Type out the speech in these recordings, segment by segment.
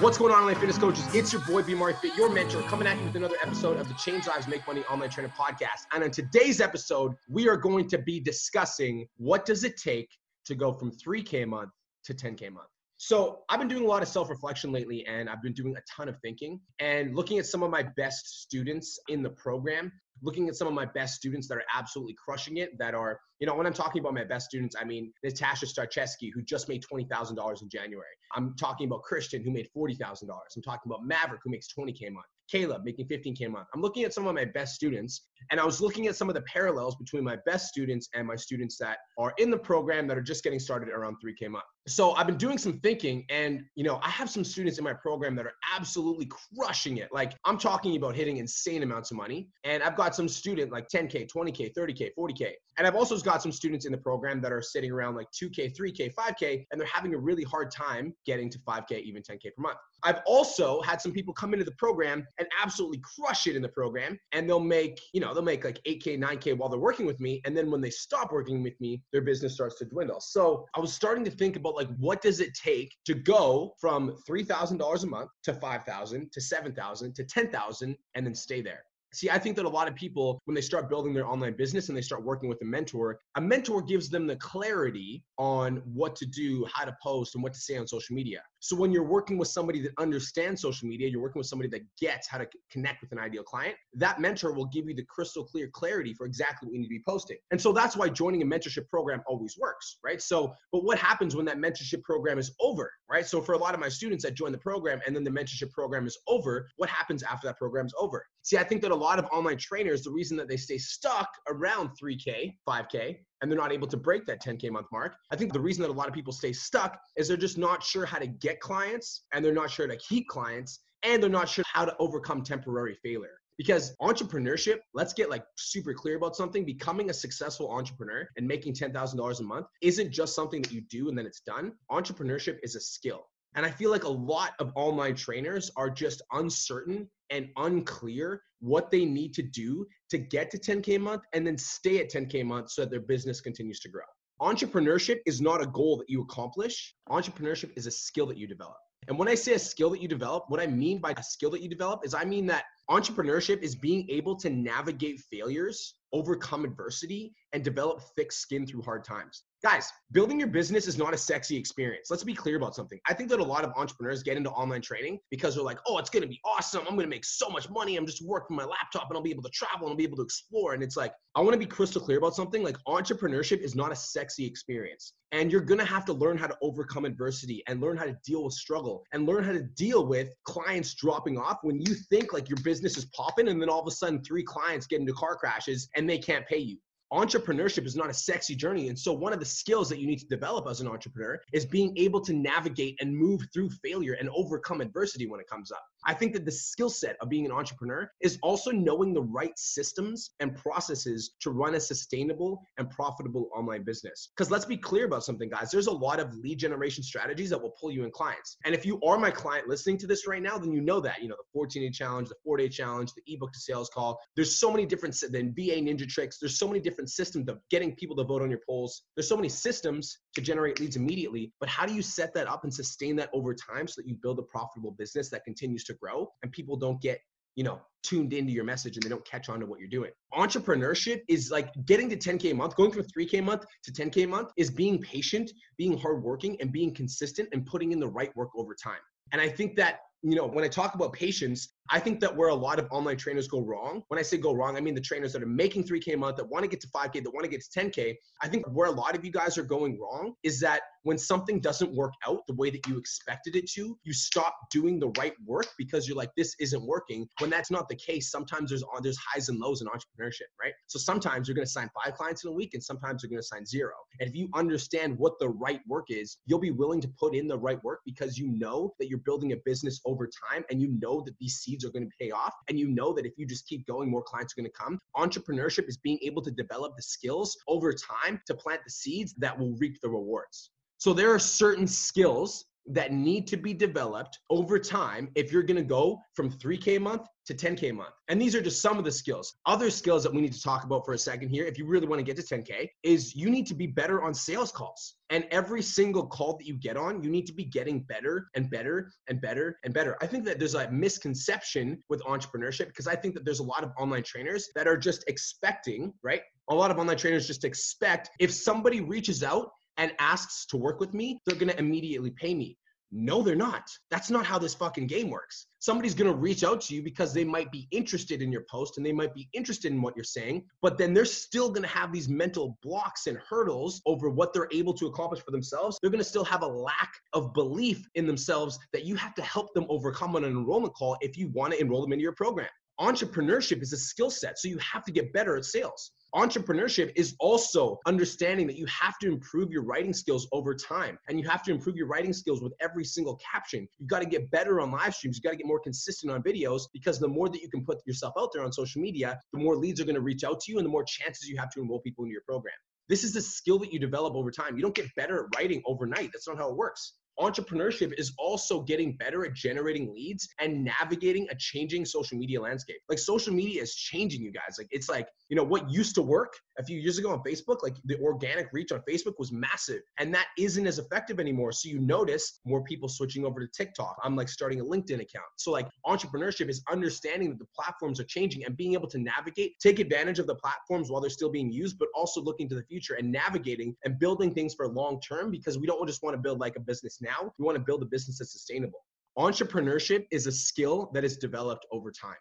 What's going on, online fitness coaches? It's your boy B Mark Fit, your mentor, coming at you with another episode of the Change Lives Make Money Online Trainer Podcast. And on today's episode, we are going to be discussing what does it take to go from 3K a month to 10K a month. So I've been doing a lot of self-reflection lately and I've been doing a ton of thinking and looking at some of my best students in the program, looking at some of my best students that are absolutely crushing it, that are, you know, when I'm talking about my best students, I mean Natasha Starcheski, who just made $20,000 in January. I'm talking about Christian, who made $40,000. I'm talking about Maverick, who makes 20K a month. Caleb making 15K a month. I'm looking at some of my best students and I was looking at some of the parallels between my best students and my students that are in the program that are just getting started around 3K a month. So I've been doing some thinking and, you know, I have some students in my program that are absolutely crushing it. Like I'm talking about hitting insane amounts of money. And I've got some student like 10K, 20K, 30K, 40K. And I've also got some students in the program that are sitting around like 2K, 3K, 5K, and they're having a really hard time getting to 5K, even 10K per month. I've also had some people come into the program and absolutely crush it in the program. And they'll make, you know, they'll make like 8K, 9K while they're working with me. And then when they stop working with me, their business starts to dwindle. So I was starting to think about like, what does it take to go from $3,000 a month to 5,000 to 7,000 to 10,000 and then stay there? See, I think that a lot of people, when they start building their online business and they start working with a mentor, a mentor gives them the clarity on what to do, how to post, and what to say on social media. So when you're working with somebody that understands social media, you're working with somebody that gets how to connect with an ideal client, that mentor will give you the crystal clear clarity for exactly what you need to be posting. And so that's why joining a mentorship program always works, right? So, but what happens when that mentorship program is over, right? So for a lot of my students that join the program and then the mentorship program is over, what happens after that program is over? See, I think that a lot of online trainers, the reason that they stay stuck around 3K, 5K, and they're not able to break that 10K month mark. I think the reason that a lot of people stay stuck is they're just not sure how to get clients and they're not sure to keep clients and they're not sure how to overcome temporary failure. Because entrepreneurship, let's get like super clear about something. Becoming a successful entrepreneur and making $10,000 a month isn't just something that you do and then it's done. Entrepreneurship is a skill. And I feel like a lot of online trainers are just uncertain and unclear what they need to do to get to 10K a month and then stay at 10K a month so that their business continues to grow. Entrepreneurship is not a goal that you accomplish, entrepreneurship is a skill that you develop. And when I say a skill that you develop, what I mean by a skill that you develop is I mean that entrepreneurship is being able to navigate failures, overcome adversity, and develop thick skin through hard times. Guys, building your business is not a sexy experience. Let's be clear about something. I think that a lot of entrepreneurs get into online training because they're like, oh, it's gonna be awesome. I'm gonna make so much money. I'm just working my laptop and I'll be able to travel and I'll be able to explore. And it's like, I wanna be crystal clear about something. Like, entrepreneurship is not a sexy experience. And you're gonna have to learn how to overcome adversity and learn how to deal with struggle and learn how to deal with clients dropping off when you think like your business is popping and then all of a sudden three clients get into car crashes and they can't pay you entrepreneurship is not a sexy journey. And so, one of the skills that you need to develop as an entrepreneur is being able to navigate and move through failure and overcome adversity when it comes up. I think that the skill set of being an entrepreneur is also knowing the right systems and processes to run a sustainable and profitable online business. Because let's be clear about something, guys. There's a lot of lead generation strategies that will pull you in clients. And if you are my client listening to this right now, then you know that. You know, the 14 day challenge, the four day challenge, the ebook to sales call. There's so many different, then VA Ninja Tricks. There's so many different systems of getting people to vote on your polls. There's so many systems to generate leads immediately. But how do you set that up and sustain that over time so that you build a profitable business that continues to grow and people don't get you know tuned into your message and they don't catch on to what you're doing entrepreneurship is like getting to 10k a month going from 3k a month to 10k a month is being patient being hardworking and being consistent and putting in the right work over time and i think that you know when i talk about patience I think that where a lot of online trainers go wrong, when I say go wrong, I mean the trainers that are making 3K a month, that want to get to 5K, that want to get to 10K. I think where a lot of you guys are going wrong is that when something doesn't work out the way that you expected it to, you stop doing the right work because you're like, this isn't working. When that's not the case, sometimes there's uh, there's highs and lows in entrepreneurship, right? So sometimes you're to sign five clients in a week, and sometimes you're to sign zero. And if you understand what the right work is, you'll be willing to put in the right work because you know that you're building a business over time, and you know that these seeds are to pay off, and you know that if you just keep going, more clients are to come. Entrepreneurship is being able to develop the skills over time to plant the seeds that will reap the rewards. So there are certain skills that need to be developed over time if you're going to go from 3k a month to 10k a month. And these are just some of the skills. Other skills that we need to talk about for a second here if you really want to get to 10k is you need to be better on sales calls. And every single call that you get on, you need to be getting better and better and better and better. I think that there's a misconception with entrepreneurship because I think that there's a lot of online trainers that are just expecting, right? A lot of online trainers just expect if somebody reaches out and asks to work with me, they're gonna immediately pay me. No, they're not. That's not how this fucking game works. Somebody's gonna reach out to you because they might be interested in your post and they might be interested in what you're saying, but then they're still gonna have these mental blocks and hurdles over what they're able to accomplish for themselves. They're gonna still have a lack of belief in themselves that you have to help them overcome on an enrollment call if you wanna enroll them into your program. Entrepreneurship is a skill set, so you have to get better at sales. Entrepreneurship is also understanding that you have to improve your writing skills over time and you have to improve your writing skills with every single caption. You've got to get better on live streams You've got to get more consistent on videos because the more that you can put yourself out there on social media the more leads are going to reach out to you and the more chances you have to enroll people into your program. This is a skill that you develop over time. You don't get better at writing overnight. That's not how it works entrepreneurship is also getting better at generating leads and navigating a changing social media landscape. Like social media is changing you guys. Like it's like, you know, what used to work a few years ago on Facebook, like the organic reach on Facebook was massive and that isn't as effective anymore. So you notice more people switching over to TikTok. I'm like starting a LinkedIn account. So like entrepreneurship is understanding that the platforms are changing and being able to navigate, take advantage of the platforms while they're still being used, but also looking to the future and navigating and building things for long term because we don't just want to build like a business now. We want to build a business that's sustainable. Entrepreneurship is a skill that is developed over time.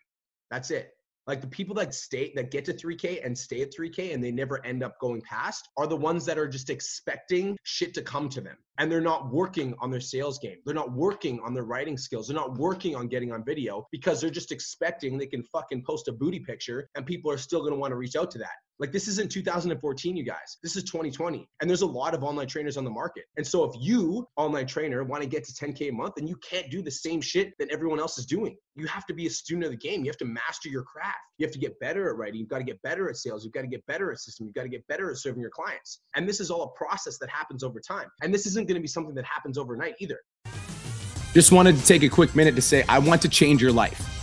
That's it. Like the people that stay that get to 3K and stay at 3K and they never end up going past are the ones that are just expecting shit to come to them. And they're not working on their sales game. They're not working on their writing skills. They're not working on getting on video because they're just expecting they can fucking post a booty picture and people are still gonna wanna reach out to that. Like this isn't 2014, you guys. This is 2020. And there's a lot of online trainers on the market. And so if you, online trainer, want to get to 10K a month, then you can't do the same shit that everyone else is doing. You have to be a student of the game. You have to master your craft. You have to get better at writing. You've got to get better at sales. You've got to get better at system. You've got to get better at serving your clients. And this is all a process that happens over time. And this isn't going to be something that happens overnight either. Just wanted to take a quick minute to say, I want to change your life.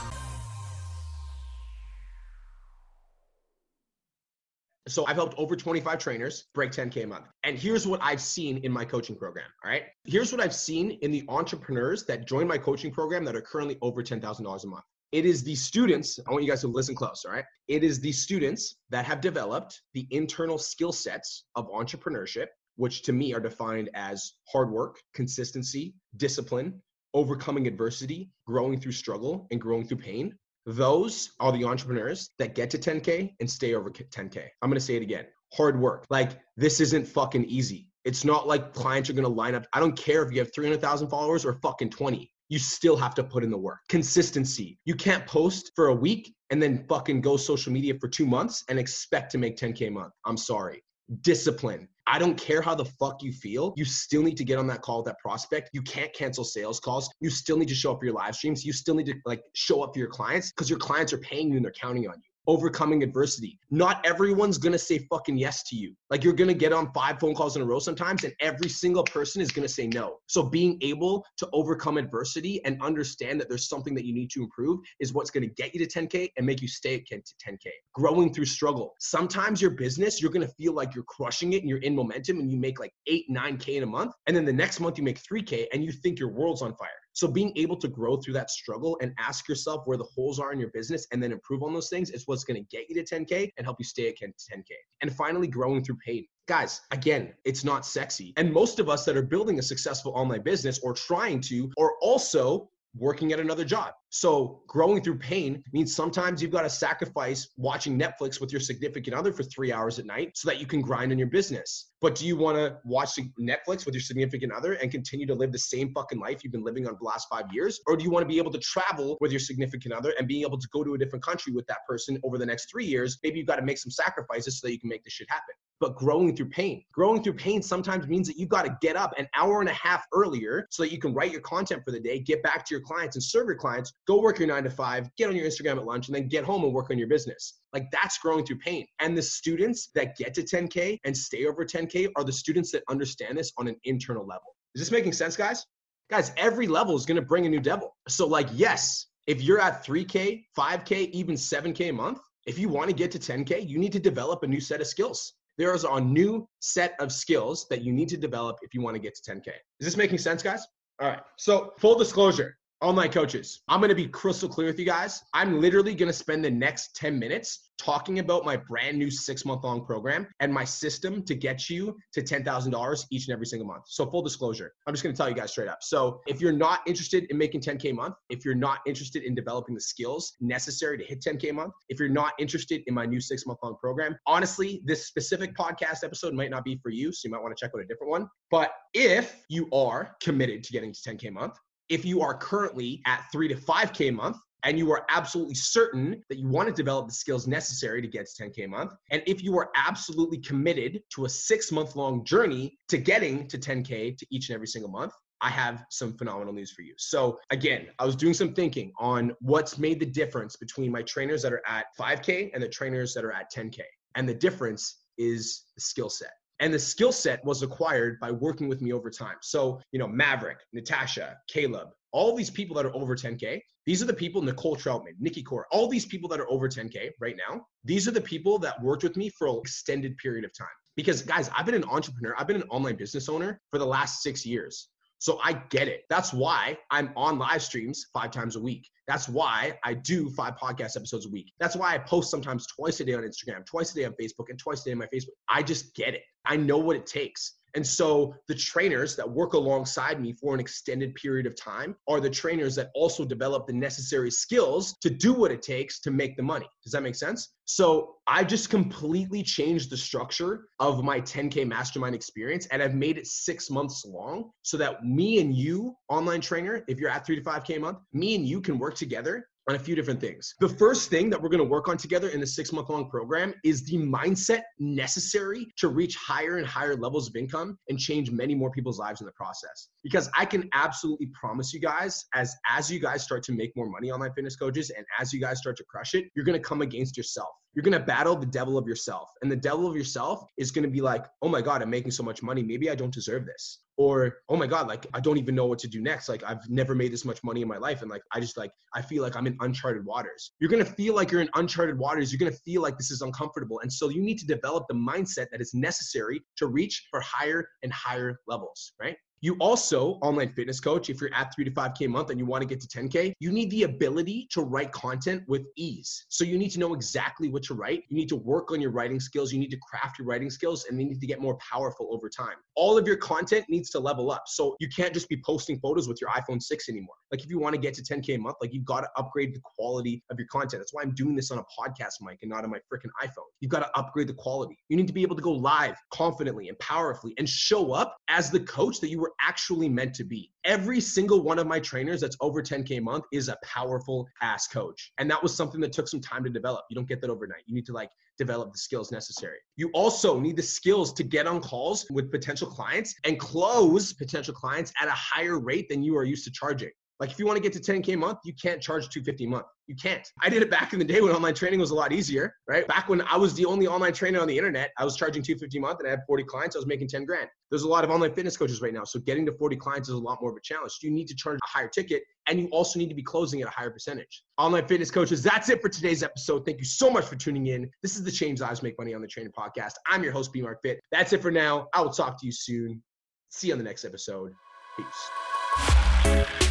So I've helped over 25 trainers break 10K a month. And here's what I've seen in my coaching program. All right. Here's what I've seen in the entrepreneurs that join my coaching program that are currently over $10,000 a month. It is the students, I want you guys to listen close, all right? It is the students that have developed the internal skill sets of entrepreneurship, which to me are defined as hard work, consistency, discipline, overcoming adversity, growing through struggle, and growing through pain. Those are the entrepreneurs that get to 10K and stay over 10K. I'm going to say it again hard work. Like, this isn't fucking easy. It's not like clients are going to line up. I don't care if you have 300,000 followers or fucking 20. You still have to put in the work. Consistency. You can't post for a week and then fucking go social media for two months and expect to make 10K a month. I'm sorry. Discipline. I don't care how the fuck you feel. You still need to get on that call with that prospect. You can't cancel sales calls. You still need to show up for your live streams. You still need to like show up for your clients because your clients are paying you and they're counting on you overcoming adversity. Not everyone's gonna say fucking yes to you. Like you're gonna get on five phone calls in a row sometimes, and every single person is gonna say no. So being able to overcome adversity and understand that there's something that you need to improve is what's gonna get you to 10K and make you stay at 10K. Growing through struggle. Sometimes your business, you're gonna feel like you're crushing it and you're in momentum and you make like eight, 9K in a month. And then the next month you make 3K and you think your world's on fire So being able to grow through that struggle and ask yourself where the holes are in your business and then improve on those things is what's going to get you to 10K and help you stay at 10K. And finally, growing through pain. Guys, again, it's not sexy. And most of us that are building a successful online business or trying to are also working at another job. So growing through pain means sometimes you've got to sacrifice watching Netflix with your significant other for three hours at night so that you can grind on your business. But do you want to watch Netflix with your significant other and continue to live the same fucking life you've been living on the last five years? Or do you want to be able to travel with your significant other and being able to go to a different country with that person over the next three years? Maybe you've got to make some sacrifices so that you can make this shit happen. But growing through pain, growing through pain sometimes means that you've got to get up an hour and a half earlier so that you can write your content for the day, get back to your clients and serve your clients, go work your nine to five, get on your Instagram at lunch, and then get home and work on your business. Like that's growing through pain. And the students that get to 10K and stay over 10K are the students that understand this on an internal level. Is this making sense, guys? Guys, every level is gonna bring a new devil. So, like, yes, if you're at 3K, 5K, even 7K a month, if you wanna get to 10K, you need to develop a new set of skills. There is a new set of skills that you need to develop if you wanna get to 10K. Is this making sense, guys? All right. So, full disclosure, online coaches, I'm going to be crystal clear with you guys. I'm literally going to spend the next 10 minutes talking about my brand new six month long program and my system to get you to $10,000 each and every single month. So, full disclosure, I'm just going to tell you guys straight up. So, if you're not interested in making 10K a month, if you're not interested in developing the skills necessary to hit 10K a month, if you're not interested in my new six month long program, honestly, this specific podcast episode might not be for you. So, you might want to check out a different one. But if you are committed to getting to 10K a month, if you are currently at three to 5K a month, and you are absolutely certain that you want to develop the skills necessary to get to 10K a month, and if you are absolutely committed to a six month long journey to getting to 10K to each and every single month, I have some phenomenal news for you. So, again, I was doing some thinking on what's made the difference between my trainers that are at 5K and the trainers that are at 10K. And the difference is the skill set. And the skill set was acquired by working with me over time. So, you know, Maverick, Natasha, Caleb, all these people that are over 10K, these are the people, Nicole Troutman, Nikki Core, all these people that are over 10K right now, these are the people that worked with me for an extended period of time. Because, guys, I've been an entrepreneur, I've been an online business owner for the last six years. So I get it. That's why I'm on live streams five times a week. That's why I do five podcast episodes a week. That's why I post sometimes twice a day on Instagram, twice a day on Facebook, and twice a day on my Facebook. I just get it. I know what it takes. And so the trainers that work alongside me for an extended period of time are the trainers that also develop the necessary skills to do what it takes to make the money. Does that make sense? So I just completely changed the structure of my 10K mastermind experience and I've made it six months long so that me and you, online trainer, if you're at three to 5K a month, me and you can work together on a few different things. The first thing that we're going to work on together in the six month long program is the mindset necessary to reach higher and higher levels of income and change many more people's lives in the process. Because I can absolutely promise you guys, as as you guys start to make more money, online fitness coaches, and as you guys start to crush it, you're going to come against yourself. You're going to battle the devil of yourself. And the devil of yourself is going to be like, oh my God, I'm making so much money. Maybe I don't deserve this. Or oh my god like i don't even know what to do next. Like i've never made this much money in my life. And like i just like i feel like i'm in uncharted waters. You're going to feel like you're in uncharted waters. You're going to feel like this is uncomfortable. And so you need to develop the mindset that is necessary to reach for higher and higher levels right you also, online fitness coach, if you're at three to 5K a month and you want to get to 10K, you need the ability to write content with ease. So you need to know exactly what to write. You need to work on your writing skills. You need to craft your writing skills and they need to get more powerful over time. All of your content needs to level up. So you can't just be posting photos with your iPhone 6 anymore. Like if you want to get to 10K a month, like you've got to upgrade the quality of your content. That's why I'm doing this on a podcast mic and not on my freaking iPhone. You've got to upgrade the quality. You need to be able to go live confidently and powerfully and show up as the coach that you were actually meant to be. Every single one of my trainers that's over 10K a month is a powerful ass coach. And that was something that took some time to develop. You don't get that overnight. You need to like develop the skills necessary. You also need the skills to get on calls with potential clients and close potential clients at a higher rate than you are used to charging. Like if you want to get to 10K a month, you can't charge 250 a month. You can't. I did it back in the day when online training was a lot easier, right? Back when I was the only online trainer on the internet, I was charging 250 a month and I had 40 clients, I was making 10 grand. There's a lot of online fitness coaches right now. So getting to 40 clients is a lot more of a challenge. You need to charge a higher ticket and you also need to be closing at a higher percentage. Online fitness coaches, that's it for today's episode. Thank you so much for tuning in. This is the Change Lives Make Money Online Trainer podcast. I'm your host, B Mark Fit. That's it for now. I will talk to you soon. See you on the next episode. Peace.